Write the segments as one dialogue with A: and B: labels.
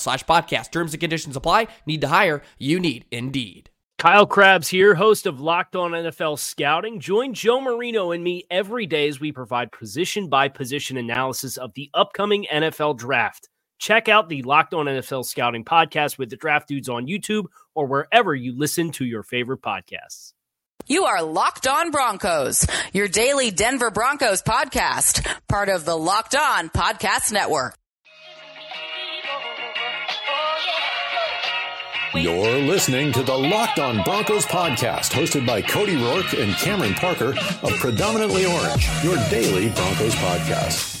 A: slash podcast. Terms and conditions apply. Need to hire? You need Indeed.
B: Kyle Crabbs here, host of Locked On NFL Scouting. Join Joe Marino and me every day as we provide position by position analysis of the upcoming NFL draft. Check out the Locked On NFL Scouting podcast with the draft dudes on YouTube or wherever you listen to your favorite podcasts.
C: You are Locked On Broncos, your daily Denver Broncos podcast, part of the Locked On Podcast Network.
D: You're listening to the Locked On Broncos podcast, hosted by Cody Rourke and Cameron Parker of Predominantly Orange, your daily Broncos podcast.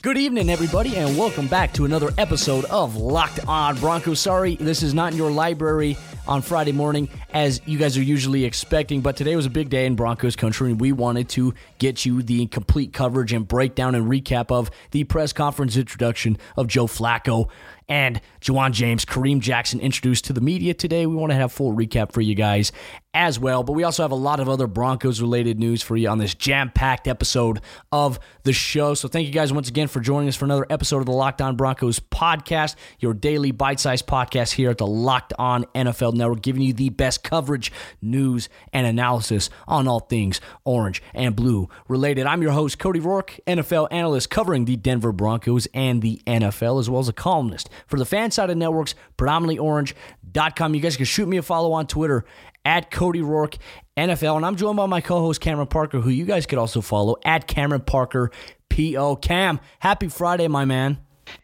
E: Good evening, everybody, and welcome back to another episode of Locked On Broncos. Sorry, this is not in your library on Friday morning as you guys are usually expecting, but today was a big day in Broncos country, and we wanted to get you the complete coverage and breakdown and recap of the press conference introduction of Joe Flacco and Ja'Wuan James, Kareem Jackson introduced to the media today. We want to have full recap for you guys as well, but we also have a lot of other Broncos related news for you on this jam packed episode of the show. So thank you guys once again for joining us for another episode of the Locked On Broncos podcast, your daily bite sized podcast here at the Locked On NFL Network, giving you the best coverage, news, and analysis on all things orange and blue related. I'm your host, Cody Rourke, NFL analyst covering the Denver Broncos and the NFL, as well as a columnist for the FanSided Networks, predominantly orange.com. You guys can shoot me a follow on Twitter at Cody Rourke NFL. And I'm joined by my co host, Cameron Parker, who you guys could also follow at Cameron Parker PO. Cam, happy Friday, my man.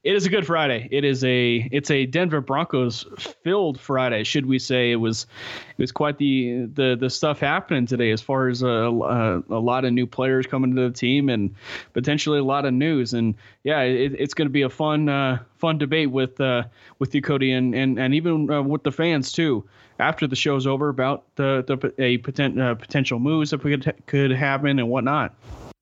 F: It is a good Friday. It is a it's a Denver Broncos filled Friday, should we say? It was it was quite the the the stuff happening today as far as a, a, a lot of new players coming to the team and potentially a lot of news. And yeah, it, it's going to be a fun uh, fun debate with uh, with you, Cody, and and and even uh, with the fans too. After the show's over, about the the a potent, uh, potential moves that could could happen and whatnot.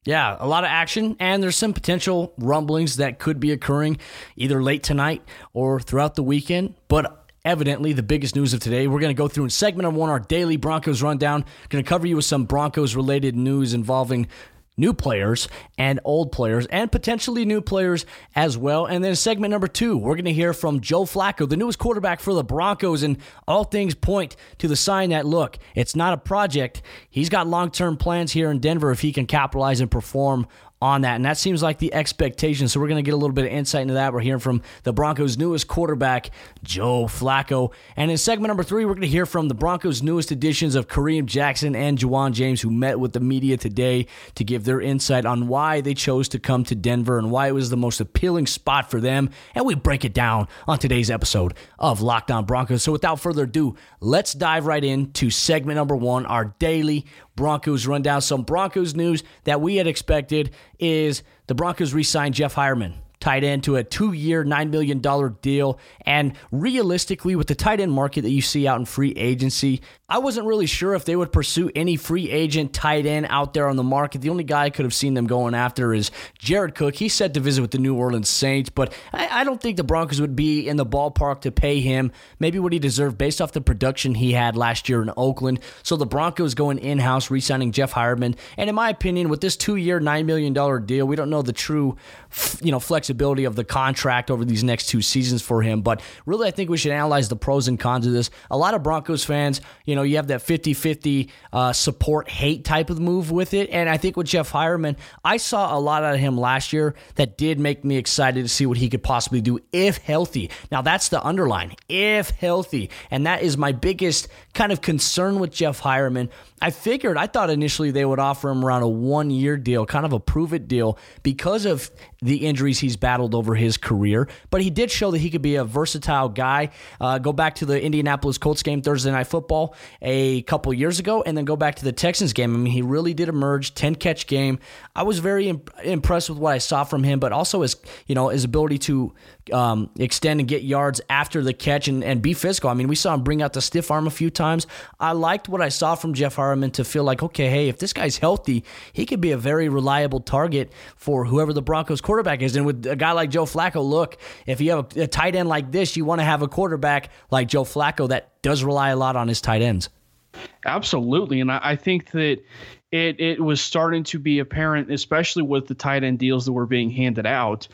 E: Yeah, a lot of action, and there's some potential rumblings that could be occurring either late tonight or throughout the weekend. But evidently, the biggest news of today, we're going to go through in segment number one our daily Broncos rundown. Going to cover you with some Broncos related news involving new players and old players and potentially new players as well. And then segment number two, we're going to hear from Joe Flacco, the newest quarterback for the Broncos, and all things point to the sign that look, it's not a project. He's got long term plans here in Denver if he can capitalize and perform on that. And that seems like the expectation. So we're going to get a little bit of insight into that. We're hearing from the Broncos' newest quarterback, Joe Flacco. And in segment number three, we're going to hear from the Broncos' newest additions of Kareem Jackson and Ja'Wuan James, who met with the media today to give their insight on why they chose to come to Denver and why it was the most appealing spot for them. And we break it down on today's episode of Locked On Broncos. So without further ado, let's dive right into segment number one, our daily Broncos rundown. Some Broncos news that we had expected is the Broncos re signed Jeff Heuerman tight end to a two year, $9 million deal. And realistically, with the tight end market that you see out in free agency, I wasn't really sure if they would pursue any free agent tight end out there on the market. The only guy I could have seen them going after is Jared Cook. He's set to visit with the New Orleans Saints, but I, I don't think the Broncos would be in the ballpark to pay him maybe what he deserved based off the production he had last year in Oakland. So the Broncos going in house, re signing Jeff Heuerman. And in my opinion, with this two year, $9 million deal, we don't know the true you know flexibility of the contract over these next two seasons for him. But really, I think we should analyze the pros and cons of this. A lot of Broncos fans, you know, you have that 50 50 uh, support hate type of move with it. And I think with Jeff Heuerman, I saw a lot out of him last year that did make me excited to see what he could possibly do if healthy. Now, that's the underline if healthy. And that is my biggest kind of concern with Jeff Heuerman. I figured, I thought initially they would offer him around a one year deal, kind of a prove it deal, because of the injuries he's battled over his career. But he did show that he could be a versatile guy. Uh, go back to the Indianapolis Colts game Thursday Night Football a couple years ago, and then go back to the Texans game. I mean, he really did emerge, 10 catch game. I was very imp- impressed with what I saw from him, but also his, you know, his ability to um, extend and get yards after the catch and, and be physical. I mean, we saw him bring out the stiff arm a few times. I liked what I saw from Jeff Heuerman to feel like, okay, hey, if this guy's healthy, he could be a very reliable target for whoever the Broncos quarterback is. And with a guy like Joe Flacco, look, if you have a, a tight end like this, you want to have a quarterback like Joe Flacco that does rely a lot on his tight ends.
F: Absolutely. And I, I think that it it was starting to be apparent, especially with the tight end deals that were being handed out.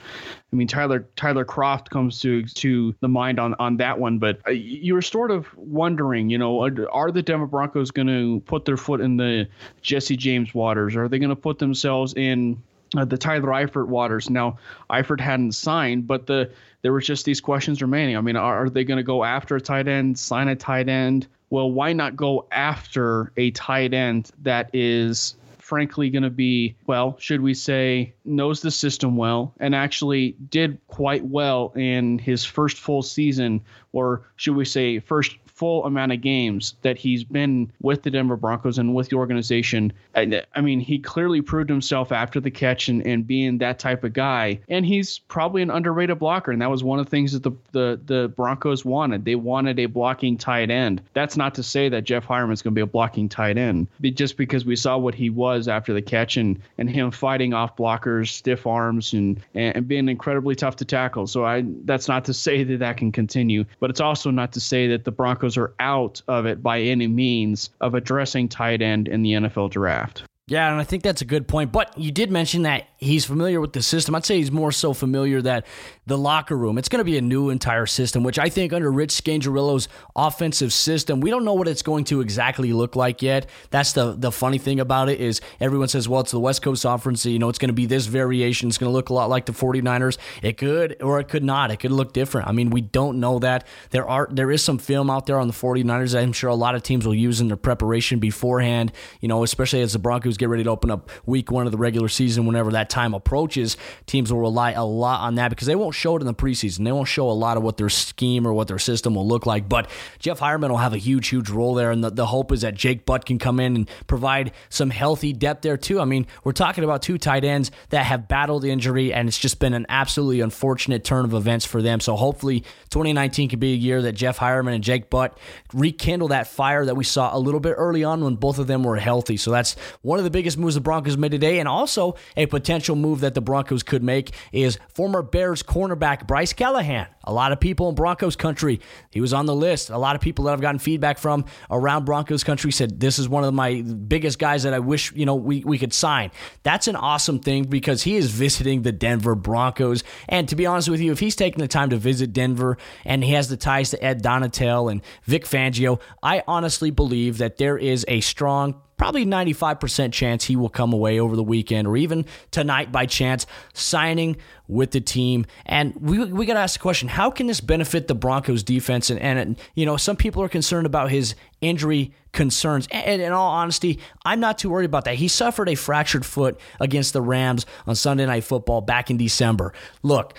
F: I mean, Tyler Tyler Kroft comes to to the mind on on that one, but uh, you were sort of wondering, you know, are the Denver Broncos going to put their foot in the Jesse James waters? Are they going to put themselves in uh, the Tyler Eifert waters? Now, Eifert hadn't signed, but the there was just these questions remaining. I mean, are, are they going to go after a tight end, sign a tight end? Well, why not go after a tight end that is frankly going to be, well, should we say, knows the system well and actually did quite well in his first full season, or should we say, first full amount of games that he's been with the Denver Broncos and with the organization. I, I mean, he clearly proved himself after the catch and, and being that type of guy. And he's probably an underrated blocker. And that was one of the things that the, the, the Broncos wanted. They wanted a blocking tight end. That's not to say that Jeff Heuerman's going to be a blocking tight end, just because we saw what he was after the catch and, and him fighting off blockers, stiff arms, and, and being incredibly tough to tackle. So I that's not to say that that can continue, but it's also not to say that the Broncos Broncos are out of it by any means of addressing tight end in the NFL draft.
E: Yeah, and I think that's a good point. But you did mention that he's familiar with the system. I'd say he's more so familiar that the locker room, it's going to be a new entire system, which I think under Rich Scangarello's offensive system, we don't know what it's going to exactly look like yet. That's the the funny thing about it is everyone says, well, it's the West Coast offense, you know, it's going to be this variation. It's going to look a lot like the 49ers. It could or it could not. It could look different. I mean, we don't know that. There are there is some film out there on the 49ers that I'm sure a lot of teams will use in their preparation beforehand, you know, especially as the Broncos get ready to open up week one of the regular season whenever that time approaches. Teams will rely a lot on that because they won't show it in the preseason. They won't show a lot of what their scheme or what their system will look like. But Jeff Heuerman will have a huge, huge role there. And the, the hope is that Jake Butt can come in and provide some healthy depth there, too. I mean, we're talking about two tight ends that have battled injury, and it's just been an absolutely unfortunate turn of events for them. So hopefully 2019 could be a year that Jeff Heuerman and Jake Butt rekindle that fire that we saw a little bit early on when both of them were healthy. So that's one of the biggest moves the Broncos made today. And also a potential move that the Broncos could make is former Bears cornerback Bryce Callahan. A lot of people in Broncos country, he was on the list. A lot of people that I've gotten feedback from around Broncos country said this is one of my biggest guys that I wish, you know, we, we could sign. That's an awesome thing because he is visiting the Denver Broncos. And to be honest with you, if he's taking the time to visit Denver and he has the ties to Ed Donatell and Vic Fangio, I honestly believe that there is a strong probably 95% chance he will come away over the weekend or even tonight by chance signing with the team. And we, we got to ask the question how can this benefit the Broncos defense? And, and, you know, some people are concerned about his injury concerns. And in all honesty, I'm not too worried about that. He suffered a fractured foot against the Rams on Sunday Night Football back in December. Look,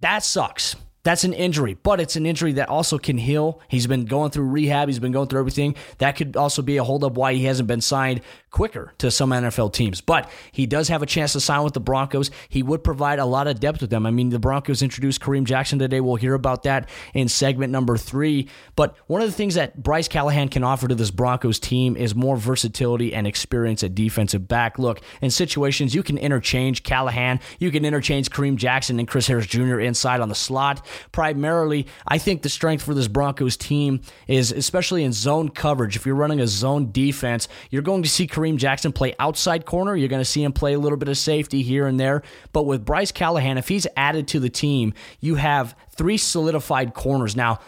E: that sucks That's an injury, but it's an injury that also can heal. He's been going through rehab, he's been going through everything. That could also be a holdup why he hasn't been signed quicker to some NFL teams. But he does have a chance to sign with the Broncos. He would provide a lot of depth with them. I mean, the Broncos introduced Kareem Jackson today. We'll hear about that in segment number three. But one of the things that Bryce Callahan can offer to this Broncos team is more versatility and experience at defensive back. Look, in situations you can interchange Callahan, you can interchange Kareem Jackson and Chris Harris Jr. inside on the slot primarily, I think the strength for this Broncos team is especially in zone coverage. If you're running a zone defense, you're going to see Kareem Jackson play outside corner. You're going to see him play a little bit of safety here and there. But with Bryce Callahan, if he's added to the team, you have three solidified corners. Now,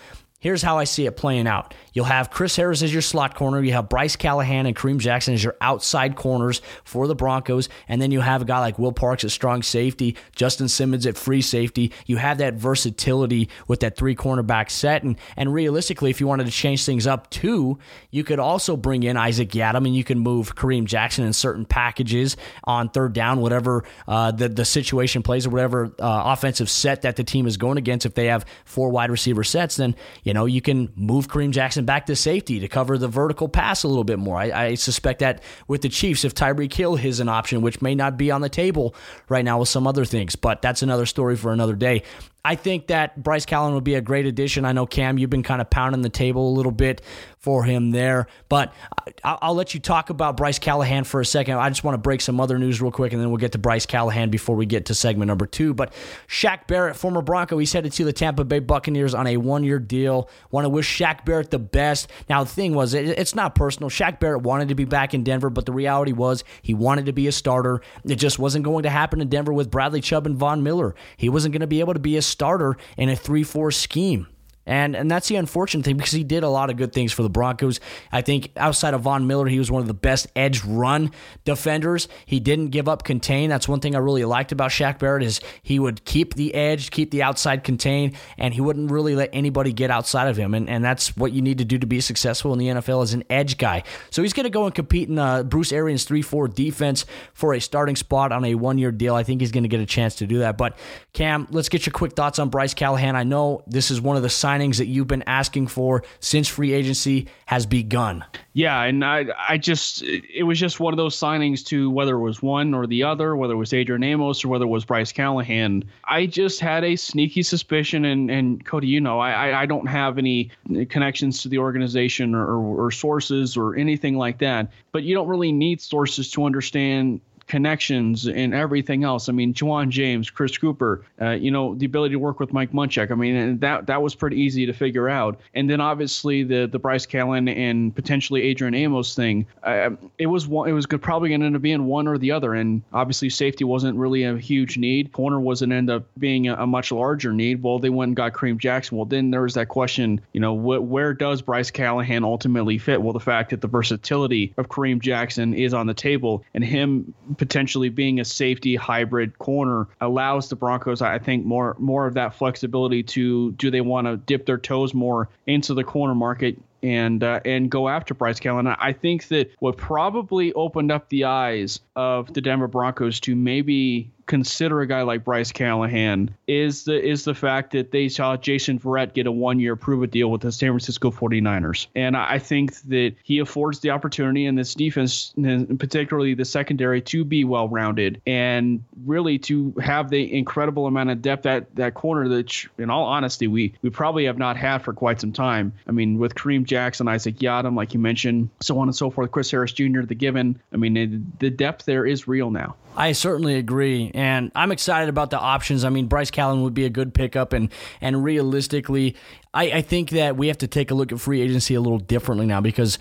E: Here's how I see it playing out. You'll have Chris Harris as your slot corner. You have Bryce Callahan and Kareem Jackson as your outside corners for the Broncos. And then you have a guy like Will Parks at strong safety, Justin Simmons at free safety. You have that versatility with that three cornerback set. And, and realistically, if you wanted to change things up too, you could also bring in Isaac Yiadom and you can move Kareem Jackson in certain packages on third down, whatever uh, the, the situation plays or whatever uh, offensive set that the team is going against. If they have four wide receiver sets, then you know, you can move Kareem Jackson back to safety to cover the vertical pass a little bit more. I, I suspect that with the Chiefs, if Tyreek Hill is an option, which may not be on the table right now with some other things, but that's another story for another day. I think that Bryce Callahan would be a great addition. I know Cam, you've been kind of pounding the table a little bit for him there, but I'll let you talk about Bryce Callahan for a second. I just want to break some other news real quick, and then we'll get to Bryce Callahan before we get to segment number two. But Shaq Barrett, former Bronco, he's headed to the Tampa Bay Buccaneers on a one-year deal. Want to wish Shaq Barrett the best. Now the thing was, it's not personal. Shaq Barrett wanted to be back in Denver, but the reality was he wanted to be a starter. It just wasn't going to happen in Denver with Bradley Chubb and Von Miller. He wasn't going to be able to be a starter in a 3 4 scheme. And and that's the unfortunate thing because he did a lot of good things for the Broncos. I think outside of Von Miller, he was one of the best edge run defenders. He didn't give up contain. That's one thing I really liked about Shaq Barrett is he would keep the edge, keep the outside contained, and he wouldn't really let anybody get outside of him. And and that's what you need to do to be successful in the NFL as an edge guy. So he's going to go and compete in uh, Bruce Arians three four defense for a starting spot on a one year deal. I think he's going to get a chance to do that. But Cam, let's get your quick thoughts on Bryce Callahan. I know this is one of the signs signings that you've been asking for since free agency has begun.
F: Yeah, and I I just it was just one of those signings to whether it was one or the other, whether it was Adrian Amos or whether it was Bryce Callahan. I just had a sneaky suspicion, and and Cody, you know, I I don't have any connections to the organization or, or, or sources or anything like that, but you don't really need sources to understand connections and everything else. I mean, Ja'Wuan James, Chris Cooper, uh, you know, the ability to work with Mike Munchak. I mean, that that was pretty easy to figure out. And then obviously the the Bryce Callahan and potentially Adrian Amos thing. Uh, it was one. It was good, probably going to end up being one or the other. And obviously safety wasn't really a huge need. Corner wasn't end up being a, a much larger need. Well, they went and got Kareem Jackson. Well, then there was that question. You know, wh- where does Bryce Callahan ultimately fit? Well, the fact that the versatility of Kareem Jackson is on the table and him potentially being a safety hybrid corner allows the Broncos, I think, more more of that flexibility to do they want to dip their toes more into the corner market and uh, and go after Bryce Callahan. I think that what probably opened up the eyes of the Denver Broncos to maybe consider a guy like Bryce Callahan is the is the fact that they saw Jason Verrett get a one year prove it deal with the San Francisco 49ers. And I think that he affords the opportunity in this defense, particularly the secondary, to be well rounded and really to have the incredible amount of depth at that corner that in all honesty we we probably have not had for quite some time. I mean with Kareem Jackson, Isaac Yiadom, like you mentioned, so on and so forth, Chris Harris Jr., the given. I mean the depth there is real now.
E: I certainly agree, and I'm excited about the options. I mean, Bryce Callahan would be a good pickup, and and realistically, I, I think that we have to take a look at free agency a little differently now because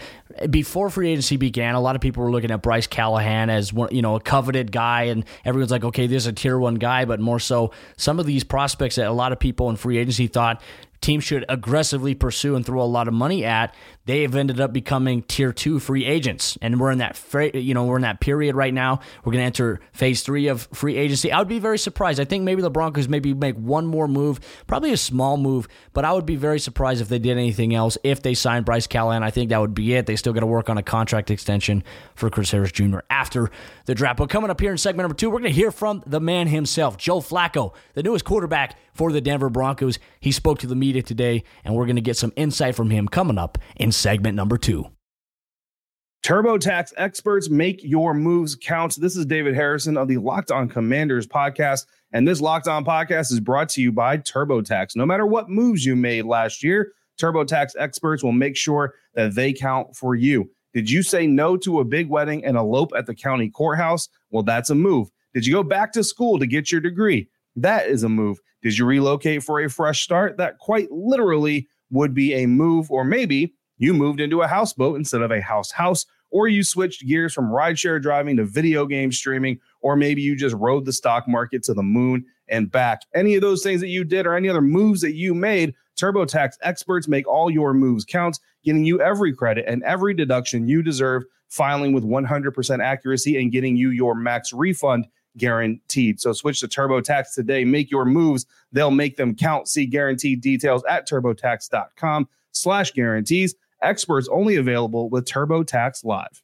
E: before free agency began, a lot of people were looking at Bryce Callahan as one, you know, a coveted guy, and everyone's like, okay, this is a tier one guy, but more so, some of these prospects that a lot of people in free agency thought teams should aggressively pursue and throw a lot of money at, they have ended up becoming tier two free agents. And we're in that, you know, we're in that period right now. We're going to enter phase three of free agency. I would be very surprised. I think maybe the Broncos maybe make one more move, probably a small move, but I would be very surprised if they did anything else. If they signed Bryce Callahan, I think that would be it. They still got to work on a contract extension for Chris Harris Jr. after the draft. But coming up here in segment number two, we're going to hear from the man himself, Joe Flacco, the newest quarterback for the Denver Broncos. He spoke to the media today, and we're going to get some insight from him coming up in segment number two.
G: TurboTax experts make your moves count. This is David Harrison of the Locked On Commanders podcast. And this Locked On podcast is brought to you by TurboTax. No matter what moves you made last year, TurboTax experts will make sure that they count for you. Did you say no to a big wedding and elope at the county courthouse? Well, that's a move. Did you go back to school to get your degree? That is a move. Did you relocate for a fresh start? That quite literally would be a move. Or maybe you moved into a houseboat instead of a house house, or you switched gears from rideshare driving to video game streaming, or maybe you just rode the stock market to the moon and back. Any of those things that you did or any other moves that you made, TurboTax experts make all your moves count, getting you every credit and every deduction you deserve, filing with 100% accuracy and getting you your max refund guaranteed. So switch to TurboTax today. Make your moves. They'll make them count. See guaranteed details at turbotax.com slash guarantees. Experts only available with TurboTax Live.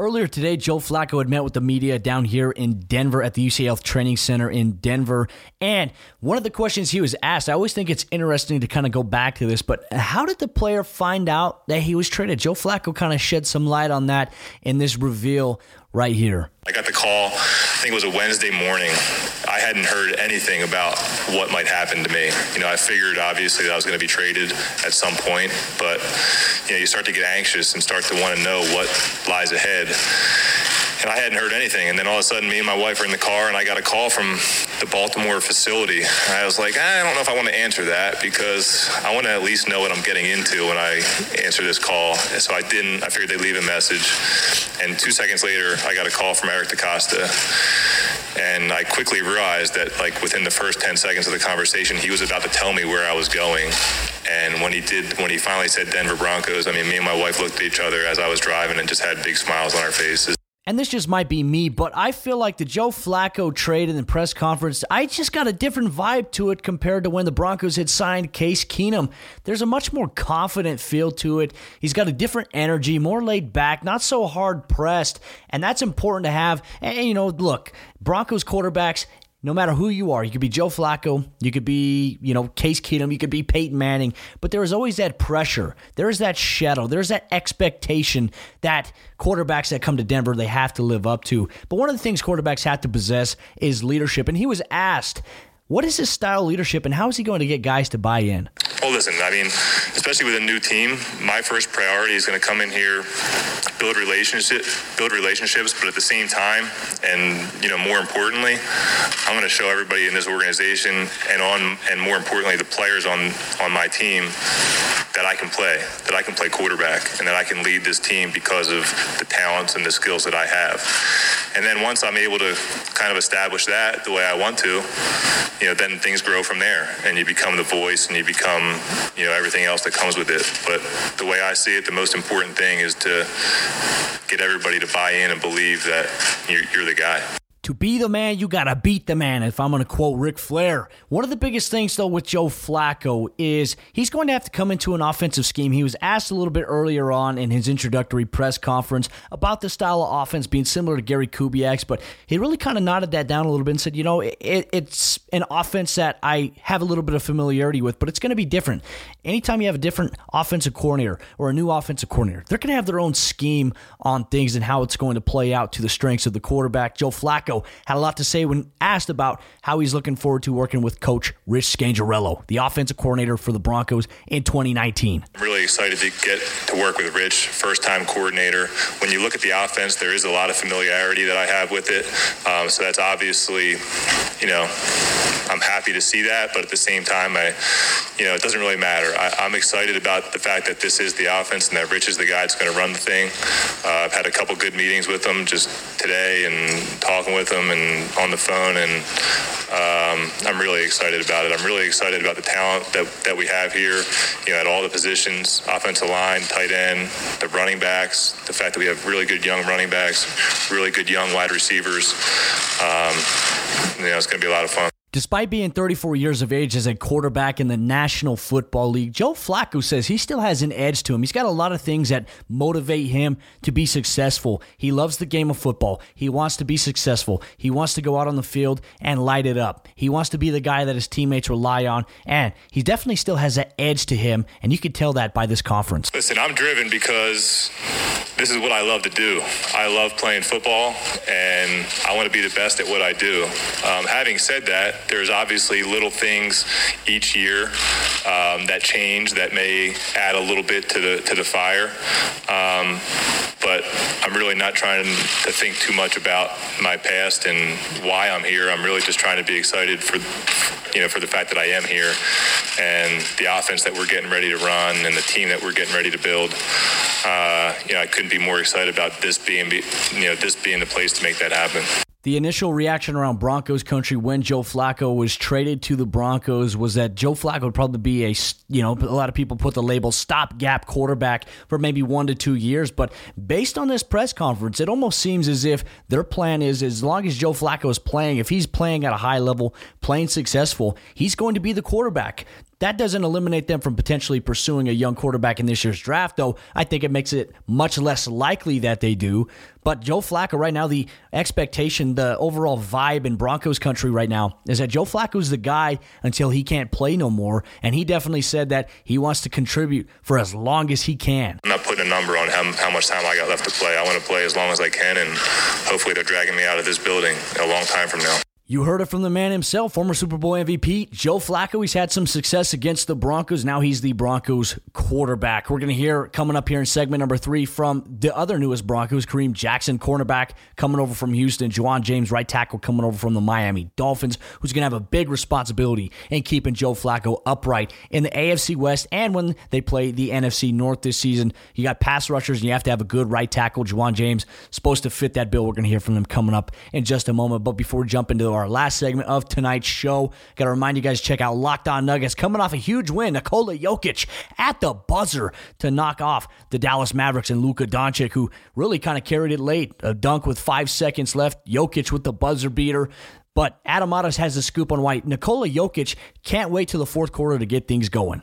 E: Earlier today, Joe Flacco had met with the media down here in Denver at the UCHealth Training Center in Denver. And one of the questions he was asked, I always think it's interesting to kind of go back to this, but how did the player find out that he was traded? Joe Flacco kind of shed some light on that in this reveal right here.
H: I got the call, I think it was a Wednesday morning. I hadn't heard anything about what might happen to me. You know, I figured obviously that I was going to be traded at some point, but you know, you start to get anxious and start to want to know what lies ahead and I hadn't heard anything. And then all of a sudden, me and my wife are in the car, and I got a call from the Baltimore facility. I was like, ah, I don't know if I want to answer that because I want to at least know what I'm getting into when I answer this call. And so I didn't. I figured they'd leave a message. And two seconds later, I got a call from Eric DeCosta. And I quickly realized that, like, within the first 10 seconds of the conversation, he was about to tell me where I was going. And when he did, when he finally said Denver Broncos, I mean, me and my wife looked at each other as I was driving and just had big smiles on our faces
E: and this just might be me, but I feel like the Joe Flacco trade in the press conference, I just got a different vibe to it compared to when the Broncos had signed Case Keenum. There's a much more confident feel to it. He's got a different energy, more laid back, not so hard pressed, and that's important to have. And, you know, look, Broncos quarterbacks, no matter who you are, you could be Joe Flacco, you could be, you know, Case Keenum, you could be Peyton Manning, but there is always that pressure. There is that shadow. There's that expectation that quarterbacks that come to Denver, they have to live up to. But one of the things quarterbacks have to possess is leadership. And he was asked what is his style leadership, and how is he going to get guys to buy in?
H: Well, listen, I mean, especially with a new team, my first priority is going to come in here, build relationship, build relationships, but at the same time, and you know, more importantly, I'm going to show everybody in this organization, and on, and more importantly, the players on on my team, that I can play, that I can play quarterback, and that I can lead this team because of the talents and the skills that I have. And then once I'm able to kind of establish that the way I want to, you know, then things grow from there, and you become the voice, and you become, you know, everything else that comes with it. But the way I see it, the most important thing is to get everybody to buy in and believe that you're, you're the guy.
E: To be the man, you got to beat the man, if I'm going to quote Ric Flair. One of the biggest things, though, with Joe Flacco is he's going to have to come into an offensive scheme. He was asked a little bit earlier on in his introductory press conference about the style of offense being similar to Gary Kubiak's, but he really kind of nodded that down a little bit and said, you know, it, it's an offense that I have a little bit of familiarity with, but it's going to be different. Anytime you have a different offensive coordinator or a new offensive coordinator, they're going to have their own scheme on things and how it's going to play out to the strengths of the quarterback. Joe Flacco had a lot to say when asked about how he's looking forward to working with coach Rich Scangarello, the offensive coordinator for the Broncos in 2019.
H: I'm really excited to get to work with Rich, first time coordinator. When you look at the offense, there is a lot of familiarity that I have with it. Um, so that's obviously, you know, I'm happy to see that, but at the same time, I, you know, it doesn't really matter. I, am excited about the fact that this is the offense and that Rich is the guy that's going to run the thing. Uh, I've had a couple good meetings with him just today and talking with him and on the phone, and um, I'm really excited about it. I'm really excited about the talent that, that we have here, you know, at all the positions, offensive line, tight end, the running backs, the fact that we have really good young running backs, really good young wide receivers. Um, you know, it's going to be a lot of fun.
E: Despite being 34 years of age as a quarterback in the National Football League, Joe Flacco says he still has an edge to him. He's got a lot of things that motivate him to be successful. He loves the game of football. He wants to be successful. He wants to go out on the field and light it up. He wants to be the guy that his teammates rely on, and he definitely still has an edge to him, and you can tell that by this conference.
H: Listen, I'm driven because this is what I love to do. I love playing football, and I want to be the best at what I do. Um, having said that, there's obviously little things each year um, that change that may add a little bit to the to the fire. Um, but I'm really not trying to think too much about my past and why I'm here. I'm really just trying to be excited for you know for the fact that I am here and the offense that we're getting ready to run and the team that we're getting ready to build. Uh, you know, I couldn't be more excited about this being you know this being the place to make that happen.
E: The initial reaction around Broncos country when Joe Flacco was traded to the Broncos was that Joe Flacco would probably be a, you know, a lot of people put the label stopgap quarterback for maybe one to two years. But based on this press conference, it almost seems as if their plan is as long as Joe Flacco is playing, if he's playing at a high level, playing successful, he's going to be the quarterback. That doesn't eliminate them from potentially pursuing a young quarterback in this year's draft, though I think it makes it much less likely that they do. But Joe Flacco, right now, the expectation, the overall vibe in Broncos country right now is that Joe Flacco's the guy until he can't play no more. And he definitely said that he wants to contribute for as long as he can.
H: I'm not putting a number on how, how much time I got left to play. I want to play as long as I can, and hopefully they're dragging me out of this building a long time from now.
E: You heard it from the man himself, former Super Bowl MVP, Joe Flacco. He's had some success against the Broncos. Now he's the Broncos quarterback. We're going to hear coming up here in segment number three from the other newest Broncos, Kareem Jackson, cornerback, coming over from Houston, Ja'Wuan James, right tackle, coming over from the Miami Dolphins, who's going to have a big responsibility in keeping Joe Flacco upright in the AFC West and when they play the NFC North this season. You got pass rushers, and you have to have a good right tackle. Ja'Wuan James supposed to fit that bill. We're going to hear from them coming up in just a moment. But before we jump into our our last segment of tonight's show. Got to remind you guys check out Locked On Nuggets coming off a huge win. Nikola Jokic at the buzzer to knock off the Dallas Mavericks and Luka Doncic, who really kind of carried it late. A dunk with five seconds left. Jokic with the buzzer beater. But Adam Mares has the scoop on White. Nikola Jokic can't wait till the fourth quarter to get things going.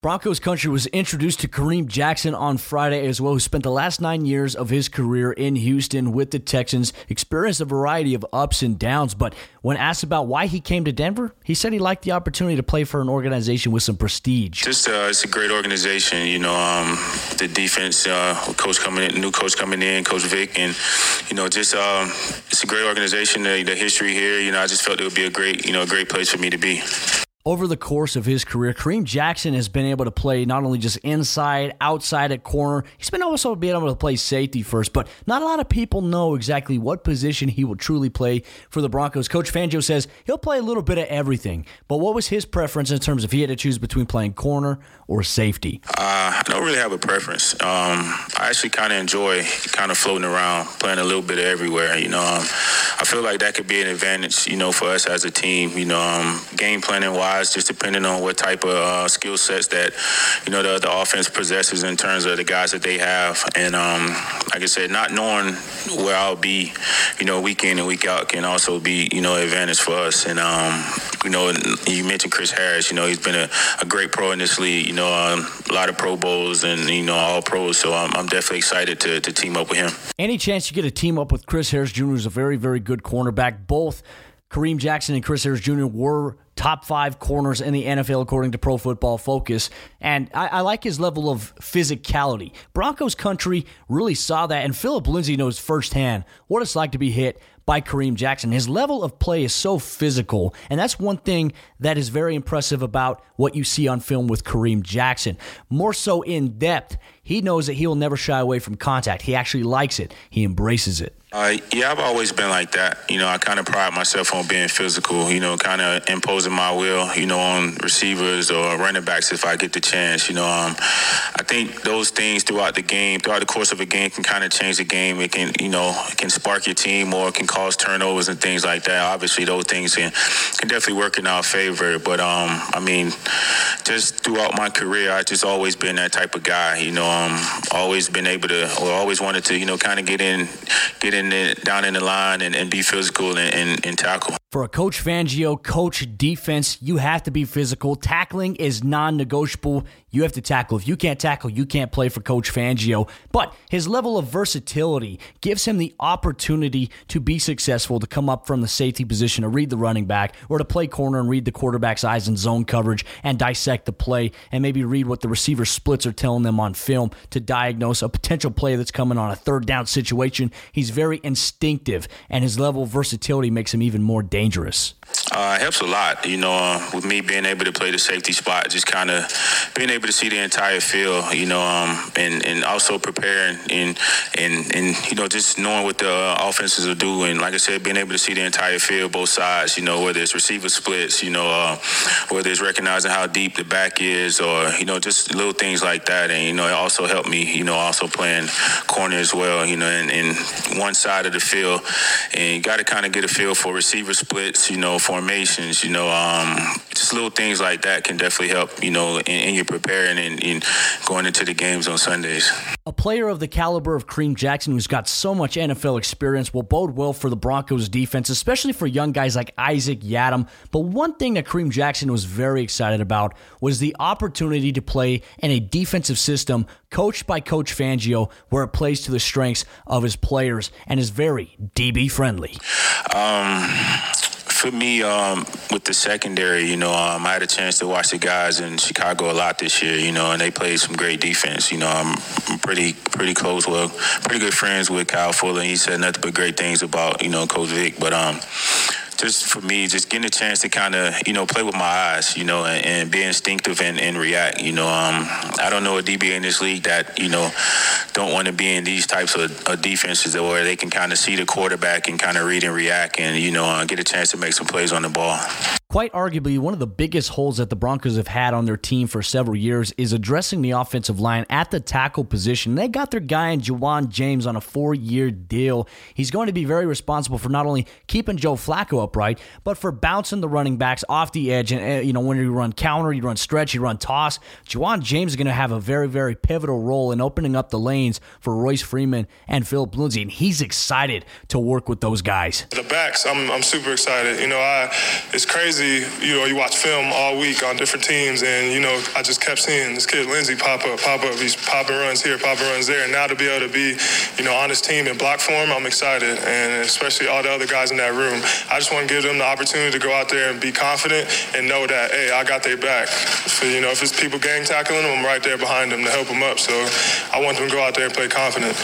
E: Broncos country was introduced to Kareem Jackson on Friday as well, who spent the last nine years of his career in Houston with the Texans, experienced a variety of ups and downs. But when asked about why he came to Denver, he said he liked the opportunity to play for an organization with some prestige.
I: Just uh, it's a great organization, you know. Um, the defense, uh, coach coming in, new coach coming in, Coach Vic, and you know, just uh, it's a great organization. The, the history here, you know, I just felt it would be a great, you know, a great place for me to be.
E: Over the course of his career, Kareem Jackson has been able to play not only just inside, outside at corner, he's been also being able to play safety first, but not a lot of people know exactly what position he will truly play for the Broncos. Coach Fangio says he'll play a little bit of everything, but what was his preference in terms of he had to choose between playing corner or safety?
I: Uh, I don't really have a preference. Um, I actually kind of enjoy kind of floating around, playing a little bit of everywhere. You know, um, I feel like that could be an advantage, you know, for us as a team. You know, um, game planning wise guys, just depending on what type of uh, skill sets that you know the, the offense possesses in terms of the guys that they have. And um, like I said, not knowing where I'll be, you know, week in and week out can also be you know an advantage for us. And um, You know, you mentioned Chris Harris. You know, he's been a, a great pro in this league. You know, um, a lot of Pro Bowls and you know all pros. So I'm, I'm definitely excited to, to team up with him.
E: Any chance you get a team up with Chris Harris Jr., is a very very good cornerback. Both Kareem Jackson and Chris Harris Jr. were top five corners in the NFL according to Pro Football Focus. And I, I, like his level of physicality. Broncos country really saw that, and Phillip Lindsay knows firsthand what it's like to be hit by Kareem Jackson. His level of play is so physical, and that's one thing that is very impressive about what you see on film with Kareem Jackson. More so in depth, he knows that he will never shy away from contact. He actually likes it, he embraces it.
I: Uh, yeah, I've always been like that. You know, I kind of pride myself on being physical, you know, kind of imposing my will, you know, on receivers or running backs if I get the chance. You know, um, I think those things throughout the game, throughout the course of a game, can kind of change the game. It can, you know, can spark your team or it can cause turnovers and things like that. Obviously, those things can, can definitely work in our favor. But, um, I mean, just throughout my career, I just always been that type of guy. You know, um, always been able to, or always wanted to, you know, kind of get in, get in the, down in the line and, and be physical and, and, and tackle.
E: For a coach Fangio, coach defense, you have to be physical. Tackling is non negotiable. You have to tackle. If you can't tackle, you can't play for Coach Fangio. But his level of versatility gives him the opportunity to be successful, to come up from the safety position, to read the running back, or to play corner and read the quarterback's eyes in zone coverage and dissect the play and maybe read what the receiver splits are telling them on film to diagnose a potential play that's coming on a third down situation. He's very instinctive, and his level of versatility makes him even more dangerous dangerous.
I: Uh, it helps a lot, you know, uh, with me being able to play the safety spot, just kind of being able to see the entire field, you know, um, and, and also preparing and, and, and, you know, just knowing what the uh, offenses are doing. Like I said, being able to see the entire field, both sides, you know, whether it's receiver splits, you know, uh, whether it's recognizing how deep the back is or, you know, just little things like that. And, you know, it also helped me, you know, also playing corner as well, you know, in, in one side of the field. And you got to kind of get a feel for receiver splits, you know, formations, you know, um, just little things like that can definitely help, you know, in, in your preparing and in going into the games on Sundays.
E: A player of the caliber of Kareem Jackson, who's got so much NFL experience, will bode well for the Broncos defense, especially for young guys like Isaac Yiadom. But one thing that Kareem Jackson was very excited about was the opportunity to play in a defensive system coached by Coach Fangio, where it plays to the strengths of his players and is very DB friendly.
I: Um, for me, um, with the secondary, you know, um, I had a chance to watch the guys in Chicago a lot this year, you know, and they played some great defense. You know, I'm pretty pretty close, well, pretty good friends with Kyle Fuller. He said nothing but great things about you know Coach Vic, but um just for me, just getting a chance to kind of, you know, play with my eyes, you know, and, and be instinctive and, and, react. You know, um, I don't know a DB in this league that, you know, don't want to be in these types of, of defenses where they can kind of see the quarterback and kind of read and react and, you know, uh, get a chance to make some plays on the ball.
E: Quite arguably, one of the biggest holes that the Broncos have had on their team for several years is addressing the offensive line at the tackle position. They got their guy in Ja'Wuan James on a four year deal. He's going to be very responsible for not only keeping Joe Flacco upright, but for bouncing the running backs off the edge. And, uh, you know, when you run counter, you run stretch, you run toss. Ja'Wuan James is going to have a very, very pivotal role in opening up the lanes for Royce Freeman and Phillip Lindsay. And he's excited to work with those guys.
J: The backs, I'm, I'm super excited. You know, I it's crazy you know, you watch film all week on different teams, and you know, I just kept seeing this kid Lindsay pop up, pop up. He's popping runs here, popping runs there, and now to be able to be, you know, on his team in block form, I'm excited, and especially all the other guys in that room. I just want to give them the opportunity to go out there and be confident and know that, hey, I got their back. So, you know, if it's people gang tackling them, I'm right there behind them to help them up. So I want them to go out there and play confident.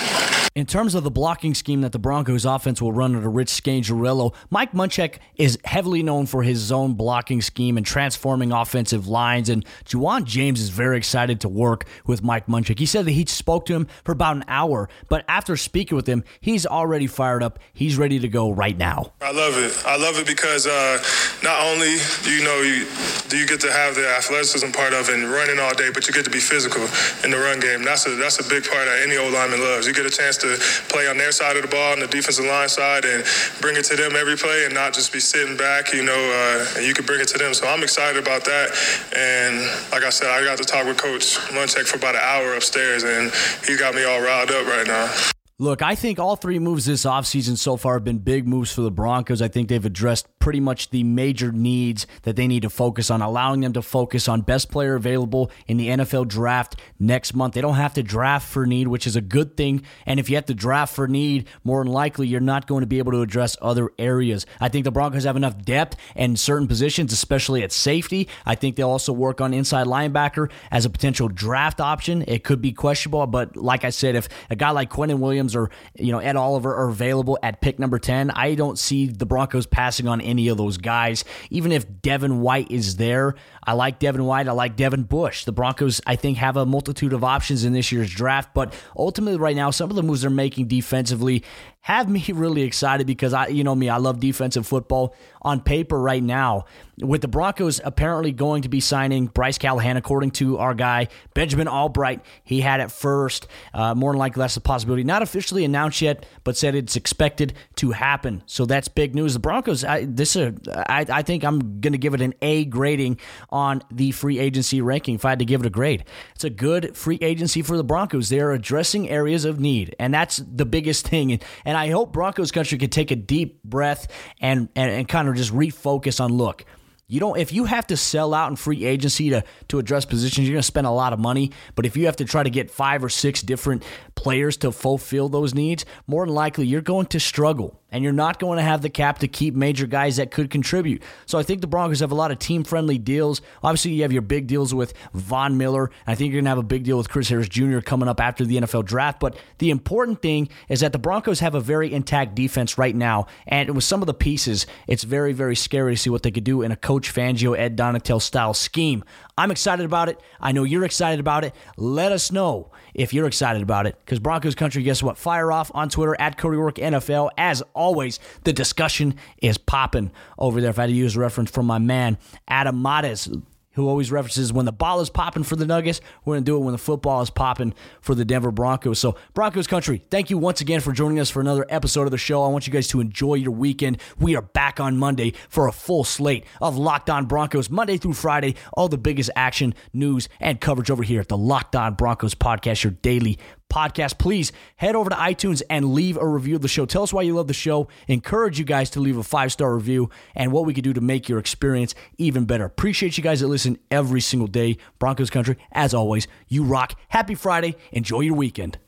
E: In terms of the blocking scheme that the Broncos offense will run under Rich Scangarello, Mike Munchak is heavily known for his zone blocking scheme and transforming offensive lines. And Ja'Wuan James is very excited to work with Mike Munchak. He said that he spoke to him for about an hour, but after speaking with him, he's already fired up. He's ready to go right now.
J: I love it. I love it because uh, not only you know you, do you get to have the athleticism part of it and running all day, but you get to be physical in the run game. That's a that's a big part that any old lineman loves. You get a chance to play on their side of the ball, on the defensive line side, and bring it to them every play, and not just be sitting back. You know, uh, and you can bring it to them. So I'm excited about that. And like I said, I got to talk with Coach Munchak for about an hour upstairs, and he got me all riled up right now.
E: Look, I think all three moves this offseason so far have been big moves for the Broncos. I think they've addressed pretty much the major needs that they need to focus on, allowing them to focus on best player available in the NFL draft next month. They don't have to draft for need, which is a good thing. And if you have to draft for need, more than likely you're not going to be able to address other areas. I think the Broncos have enough depth in certain positions, especially at safety. I think they'll also work on inside linebacker as a potential draft option. It could be questionable, but like I said, if a guy like Quinnen Williams or you know Ed Oliver are available at pick number 10, I don't see the Broncos passing on any of those guys. Even if Devin White is there, I like Devin White. I like Devin Bush. The Broncos, I think, have a multitude of options in this year's draft, but ultimately, right now, some of the moves they're making defensively have me really excited because I, you know me, I love defensive football. On paper, right now, with the Broncos apparently going to be signing Bryce Callahan, according to our guy Benjamin Albright, he had it first. Uh, more than likely, that's a possibility. Not officially announced yet, but said it's expected to happen. So that's big news. The Broncos, I, this, uh, I, I think I'm going to give it an A grading on the free agency ranking. If I had to give it a grade, it's a good free agency for the Broncos. They're addressing areas of need, and that's the biggest thing. And, and I hope Broncos country can take a deep breath and, and, and kind of just refocus on look. You don't if you have to sell out in free agency to to address positions, you're going to spend a lot of money. But if you have to try to get five or six different players to fulfill those needs, more than likely you're going to struggle and you're not going to have the cap to keep major guys that could contribute. So I think the Broncos have a lot of team friendly deals. Obviously, you have your big deals with Von Miller. I think you're going to have a big deal with Chris Harris Jr. coming up after the NFL draft. But the important thing is that the Broncos have a very intact defense right now. And with some of the pieces, it's very, very scary to see what they could do in a Coach Fangio, Ed Donatell style scheme. I'm excited about it. I know you're excited about it. Let us know if you're excited about it. Because Broncos country, guess what? Fire off on Twitter at Cody Rourke NFL. As always, the discussion is popping over there. If I had to use a reference from my man, Adam Mares, who always references when the ball is popping for the Nuggets, we're going to do it when the football is popping for the Denver Broncos. So, Broncos country, thank you once again for joining us for another episode of the show. I want you guys to enjoy your weekend. We are back on Monday for a full slate of Locked On Broncos, Monday through Friday. All the biggest action, news, and coverage over here at the Locked On Broncos podcast, your daily podcast, please head over to iTunes and leave a review of the show. Tell us why you love the show. Encourage you guys to leave a five star review and what we could do to make your experience even better. Appreciate you guys that listen every single day. Broncos Country, as always, you rock. Happy Friday. Enjoy your weekend.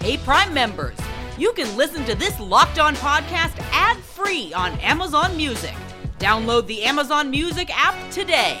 K: Hey, Prime members, you can listen to this locked on podcast ad free on Amazon Music. Download the Amazon Music app today.